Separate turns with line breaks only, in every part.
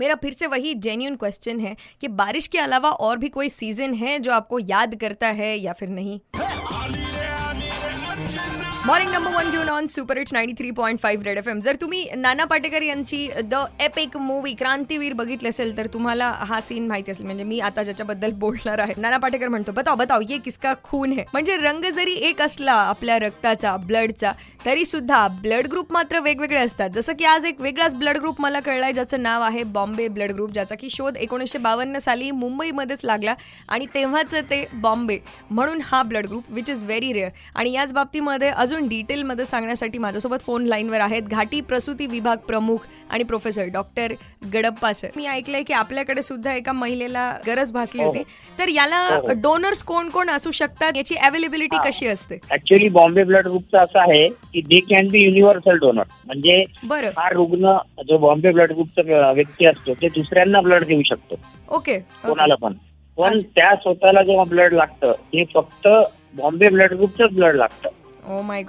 मेरा फिर से वही जेन्यून क्वेश्चन है कि बारिश के अलावा और भी कोई सीजन है जो आपको याद करता है या फिर नहीं? मॉर्निंग नंबर वन घेऊन on super it's ninety three point five red F M जर तुम्ही नाना पाटेकर यांची द एपिक मूवी क्रांतीवीर बघितली असेल तर तुम्हाला हा सीन माहिती असेल. म्हणजे मी आता ज्याच्याबद्दल बोलणार आहे. नाना पाटेकर म्हणतो बताव बताव ये किसका खून है? म्हणजे रंग जरी एक असला आपल्या रक्ताचा ब्लडचा तरी सुद्धा ब्लड ग्रुप मात्र वेगवेगळे असतात. जसं की आज एक वेगळाच ब्लड ग्रुप मला कळलाय ज्याचं नाव आहे बॉम्बे ब्लड ग्रुप ज्याचा की शोध एकोणीसशे बावन्न साली मुंबईमध्येच लागला आणि तेव्हाचं ते बॉम्बे म्हणून हा blood group which is very rare आणि याच बाबतीमध्ये अजून डिटेलमध्ये सांगण्यासाठी माझ्यासोबत फोन लाईनवर आहेत घाटी प्रसूती विभाग प्रमुख आणि प्रोफेसर डॉक्टर गडप्पा सर मी ऐकलंय की आपल्याकडे सुद्धा एका महिलेला गरज भासली होती. तर याला डोनर्स कोण कोण असू शकतात? याची अवेलेबिलिटी कशी असते?
ऍक्च्युअली बॉम्बे ब्लड ग्रुपचं असं आहे की they can be universal donor म्हणजे
बरं.
हा रुग्ण जो बॉम्बे ब्लड ग्रुपचा व्यक्ती असतो ते दुसऱ्यांना ब्लड देऊ शकतो.
ओके
कोणाला पण. पण. त्या स्वतःला जेव्हा ब्लड लागतं ते फक्त बॉम्बे ब्लड ग्रुपचंच ब्लड लागतं.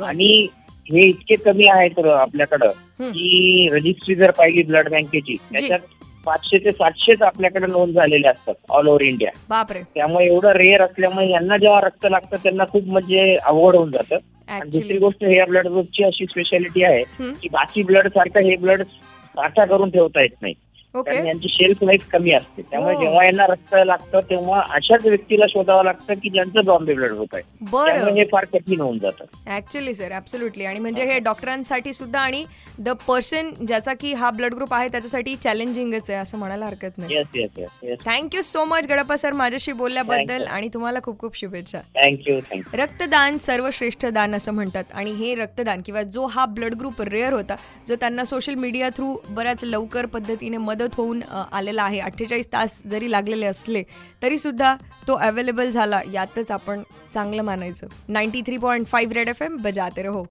आणि हे इतके कमी आहेत आपल्याकडं. की रजिस्ट्री जर पाहिली ब्लड बँकेची त्याच्यात पाचशे ते सातशेच आपल्याकडे नोंद झालेले असतात ऑल ओव्हर इंडिया
बापरे.
त्यामुळे एवढं रेअर असल्यामुळे यांना जेव्हा रक्त लागतं त्यांना खूप म्हणजे अवघड होऊन जातं. आणि दुसरी गोष्ट हे ब्लड ग्रुपची अशी स्पेशालिटी आहे. की बाकी ब्लड सारखं हे ब्लड साठा करून ठेवता येत नाही. कारण यांची शेल्फ लाईफ कमी असते. त्यामुळे
हो.
जेव्हा यांना रक्त लागतं तेव्हा अशाच व्यक्तीला शोधावं लागतं की ज्यांचं बॉम्बे ब्लड ग्रुप आहे.
बरं.
हे फार कठीण होऊन जातं.
ऍक्च्युली सर ऍब्सोल्युटली आणि म्हणजे हे. डॉक्टरांसाठी सुद्धा आणि द पर्सन ज्याचा की हा ब्लड ग्रुप आहे त्याच्यासाठी चॅलेंजिंगच आहे असं म्हणायला हरकत नाही. Thank you so much Gadappa sir माझ्याशी बोलल्याबद्दल. आणि तुम्हाला खूप खूप शुभेच्छा.
थँक्यू थँक्यू
रक्तदान सर्वश्रेष्ठ दान असं म्हणतात आणि हे रक्तदान किंवा जो हा ब्लड ग्रुप रेअर होता जो त्यांना सोशल मीडिया थ्रू बऱ्याच लवकर पद्धतीने मदत होऊन आलेला आहे. अठ्ठेचाळीस तास जरी लागलेले असले तरीसुद्धा तो अवेलेबल झाला. यातच आपण चांगलं मानायचं. Ninety three point five red F M बजाते रहो